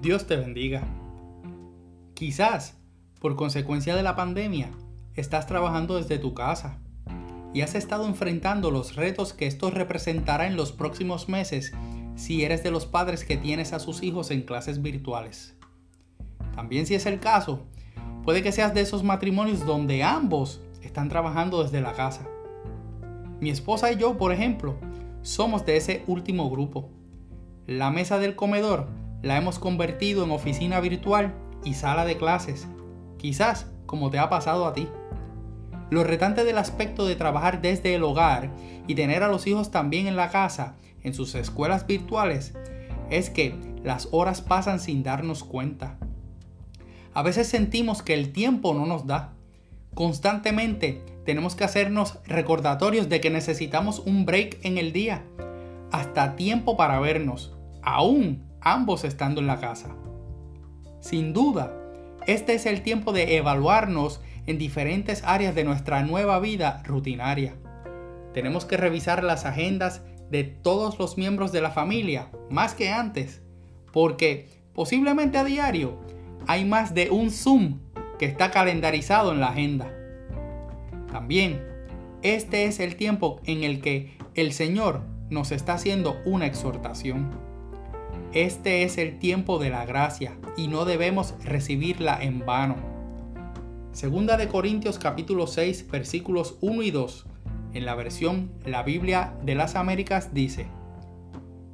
Dios te bendiga. Quizás, por consecuencia de la pandemia, estás trabajando desde tu casa y has estado enfrentando los retos que esto representará en los próximos meses si eres de los padres que tienes a sus hijos en clases virtuales. También si es el caso, puede que seas de esos matrimonios donde ambos están trabajando desde la casa. Mi esposa y yo, por ejemplo, somos de ese último grupo. La mesa del comedor la hemos convertido en oficina virtual y sala de clases, quizás como te ha pasado a ti. Lo retante del aspecto de trabajar desde el hogar y tener a los hijos también en la casa, en sus escuelas virtuales, es que las horas pasan sin darnos cuenta. A veces sentimos que el tiempo no nos da. Constantemente tenemos que hacernos recordatorios de que necesitamos un break en el día, hasta tiempo para vernos, aún ambos estando en la casa. Sin duda, este es el tiempo de evaluarnos en diferentes áreas de nuestra nueva vida rutinaria. Tenemos que revisar las agendas de todos los miembros de la familia, más que antes, porque posiblemente a diario hay más de un Zoom que está calendarizado en la agenda. También, este es el tiempo en el que el Señor nos está haciendo una exhortación. Este es el tiempo de la gracia y no debemos recibirla en vano. Segunda de Corintios capítulo 6 versículos 1 y 2 en la versión La Biblia de las Américas dice,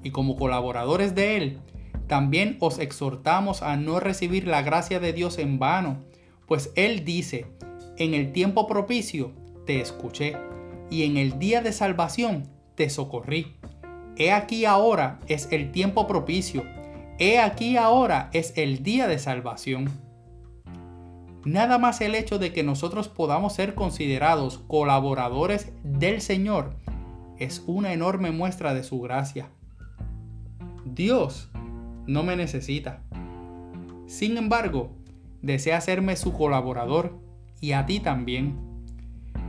y como colaboradores de Él, también os exhortamos a no recibir la gracia de Dios en vano, pues Él dice, en el tiempo propicio te escuché, y en el día de salvación te socorrí. He aquí ahora es el tiempo propicio. He aquí ahora es el día de salvación. Nada más el hecho de que nosotros podamos ser considerados colaboradores del Señor es una enorme muestra de su gracia. Dios no me necesita. Sin embargo, desea hacerme su colaborador y a ti también.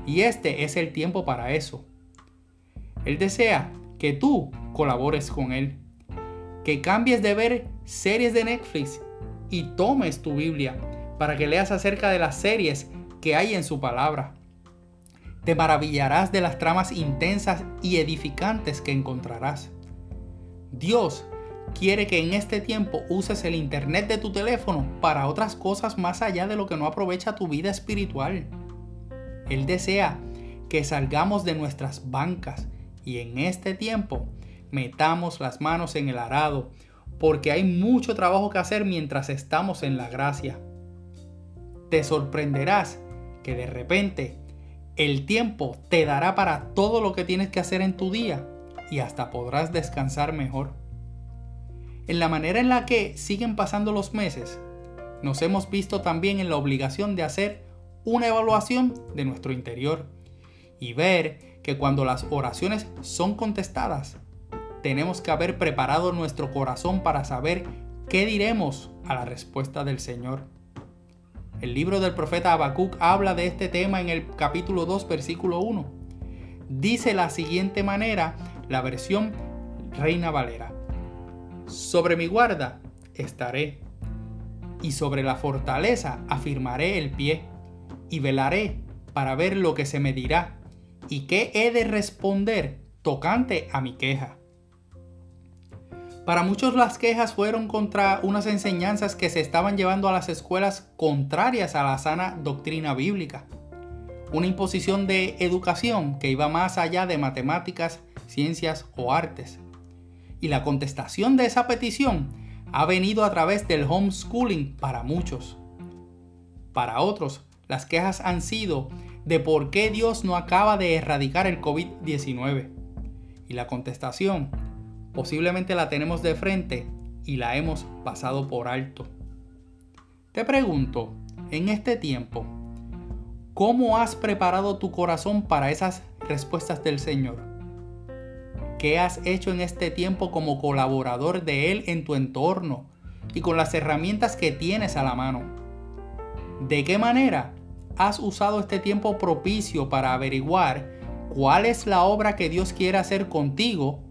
Y este es el tiempo para eso. Él desea que tú colabores con Él. Que cambies de ver series de Netflix y tomes tu Biblia para que leas acerca de las series que hay en su palabra. Te maravillarás de las tramas intensas y edificantes que encontrarás. Dios quiere que en este tiempo uses el Internet de tu teléfono para otras cosas más allá de lo que no aprovecha tu vida espiritual. Él desea que salgamos de nuestras bancas y en este tiempo metamos las manos en el arado, porque hay mucho trabajo que hacer mientras estamos en la gracia. Te sorprenderás que de repente el tiempo te dará para todo lo que tienes que hacer en tu día y hasta podrás descansar mejor. En la manera en la que siguen pasando los meses, nos hemos visto también en la obligación de hacer una evaluación de nuestro interior y ver que cuando las oraciones son contestadas, tenemos que haber preparado nuestro corazón para saber qué diremos a la respuesta del Señor. El libro del profeta Habacuc habla de este tema en el capítulo 2, versículo 1. Dice la siguiente manera la versión Reina Valera. Sobre mi guarda estaré, y sobre la fortaleza afirmaré el pie, y velaré para ver lo que se me dirá y qué he de responder tocante a mi queja. Para muchos las quejas fueron contra unas enseñanzas que se estaban llevando a las escuelas contrarias a la sana doctrina bíblica. Una imposición de educación que iba más allá de matemáticas, ciencias o artes. Y la contestación de esa petición ha venido a través del homeschooling para muchos. Para otros, las quejas han sido de por qué Dios no acaba de erradicar el COVID-19. Y la contestación posiblemente la tenemos de frente y la hemos pasado por alto. Te pregunto, en este tiempo, ¿cómo has preparado tu corazón para esas respuestas del Señor? ¿Qué has hecho en este tiempo como colaborador de Él en tu entorno y con las herramientas que tienes a la mano? ¿De qué manera has usado este tiempo propicio para averiguar cuál es la obra que Dios quiere hacer contigo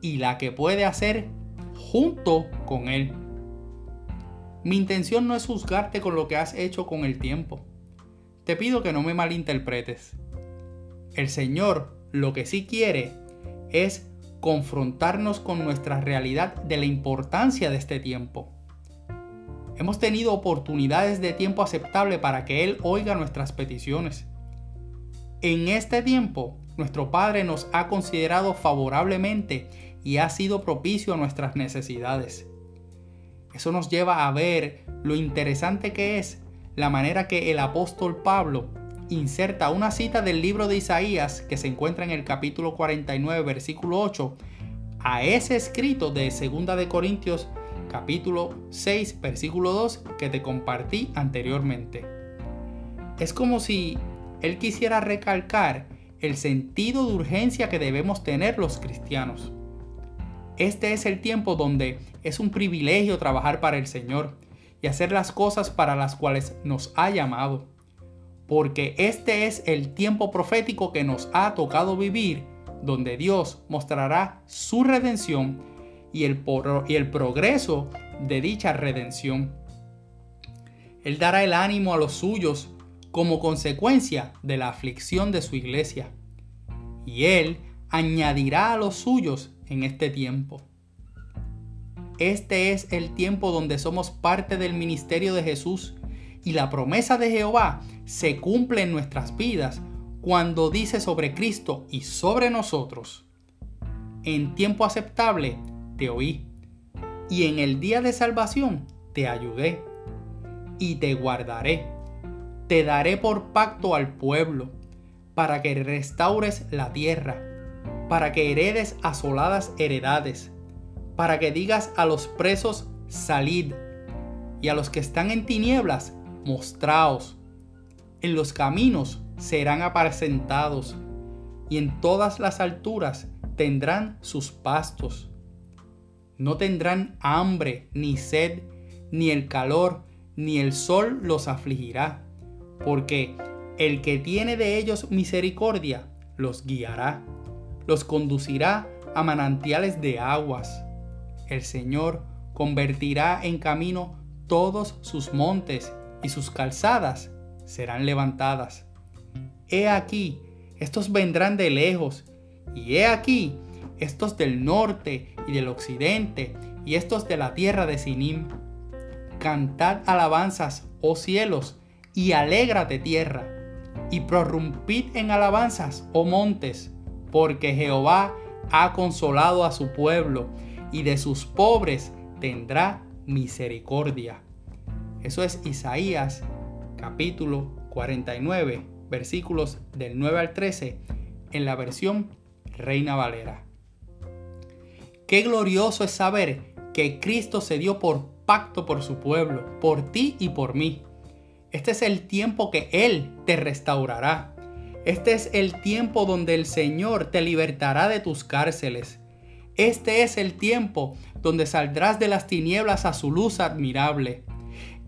y la que puede hacer junto con Él. Mi intención no es juzgarte con lo que has hecho con el tiempo. Te pido que no me malinterpretes. El Señor lo que sí quiere es confrontarnos con nuestra realidad de la importancia de este tiempo. Hemos tenido oportunidades de tiempo aceptable para que Él oiga nuestras peticiones. En este tiempo, nuestro Padre nos ha considerado favorablemente y ha sido propicio a nuestras necesidades. Eso nos lleva a ver lo interesante que es la manera que el apóstol Pablo inserta una cita del libro de Isaías que se encuentra en el capítulo 49 versículo 8 a ese escrito de 2 de Corintios capítulo 6 versículo 2 que te compartí anteriormente. Es como si él quisiera recalcar el sentido de urgencia que debemos tener los cristianos. Este es el tiempo donde es un privilegio trabajar para el Señor y hacer las cosas para las cuales nos ha llamado. Porque este es el tiempo profético que nos ha tocado vivir, donde Dios mostrará su redención y el, progreso de dicha redención. Él dará el ánimo a los suyos como consecuencia de la aflicción de su iglesia. Y Él añadirá a los suyos en este tiempo. Este es el tiempo donde somos parte del ministerio de Jesús y la promesa de Jehová se cumple en nuestras vidas cuando dice sobre Cristo y sobre nosotros. En tiempo aceptable te oí y en el día de salvación te ayudé y te guardaré. Te daré por pacto al pueblo para que restaures la tierra para que heredes asoladas heredades, para que digas a los presos, salid, y a los que están en tinieblas, mostraos. En los caminos serán apacentados, y en todas las alturas tendrán sus pastos. No tendrán hambre, ni sed, ni el calor, ni el sol los afligirá, porque el que tiene de ellos misericordia los guiará los conducirá a manantiales de aguas. El Señor convertirá en camino todos sus montes y sus calzadas serán levantadas. He aquí, estos vendrán de lejos, y he aquí, estos del norte y del occidente, y estos de la tierra de Sinim. Cantad alabanzas, oh cielos, y alégrate tierra, y prorrumpid en alabanzas, oh montes porque Jehová ha consolado a su pueblo y de sus pobres tendrá misericordia. Eso es Isaías capítulo 49, versículos del 9 al 13 en la versión Reina Valera. Qué glorioso es saber que Cristo se dio por pacto por su pueblo, por ti y por mí. Este es el tiempo que Él te restaurará este es el tiempo donde el Señor te libertará de tus cárceles. Este es el tiempo donde saldrás de las tinieblas a su luz admirable.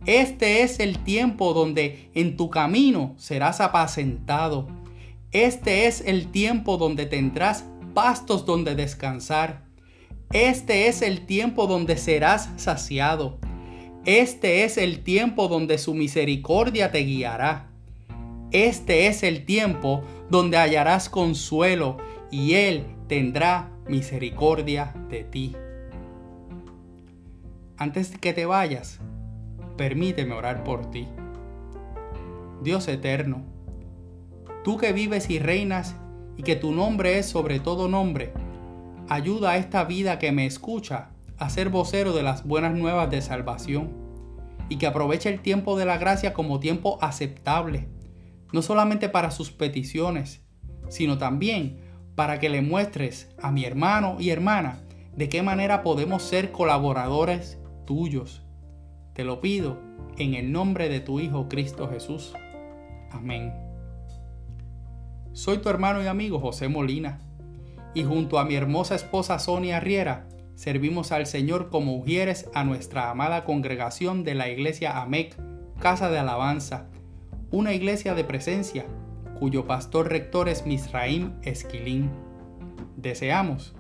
Este es el tiempo donde en tu camino serás apacentado. Este es el tiempo donde tendrás pastos donde descansar. Este es el tiempo donde serás saciado. Este es el tiempo donde su misericordia te guiará. Este es el tiempo donde hallarás consuelo y Él tendrá misericordia de ti. Antes de que te vayas, permíteme orar por ti. Dios eterno, tú que vives y reinas y que tu nombre es sobre todo nombre, ayuda a esta vida que me escucha a ser vocero de las buenas nuevas de salvación y que aproveche el tiempo de la gracia como tiempo aceptable no solamente para sus peticiones, sino también para que le muestres a mi hermano y hermana de qué manera podemos ser colaboradores tuyos. Te lo pido en el nombre de tu Hijo Cristo Jesús. Amén. Soy tu hermano y amigo José Molina, y junto a mi hermosa esposa Sonia Riera, servimos al Señor como ujieres a nuestra amada congregación de la iglesia AMEC, Casa de Alabanza, una iglesia de presencia cuyo pastor rector es Misraim Esquilín. Deseamos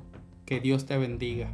que Dios te bendiga.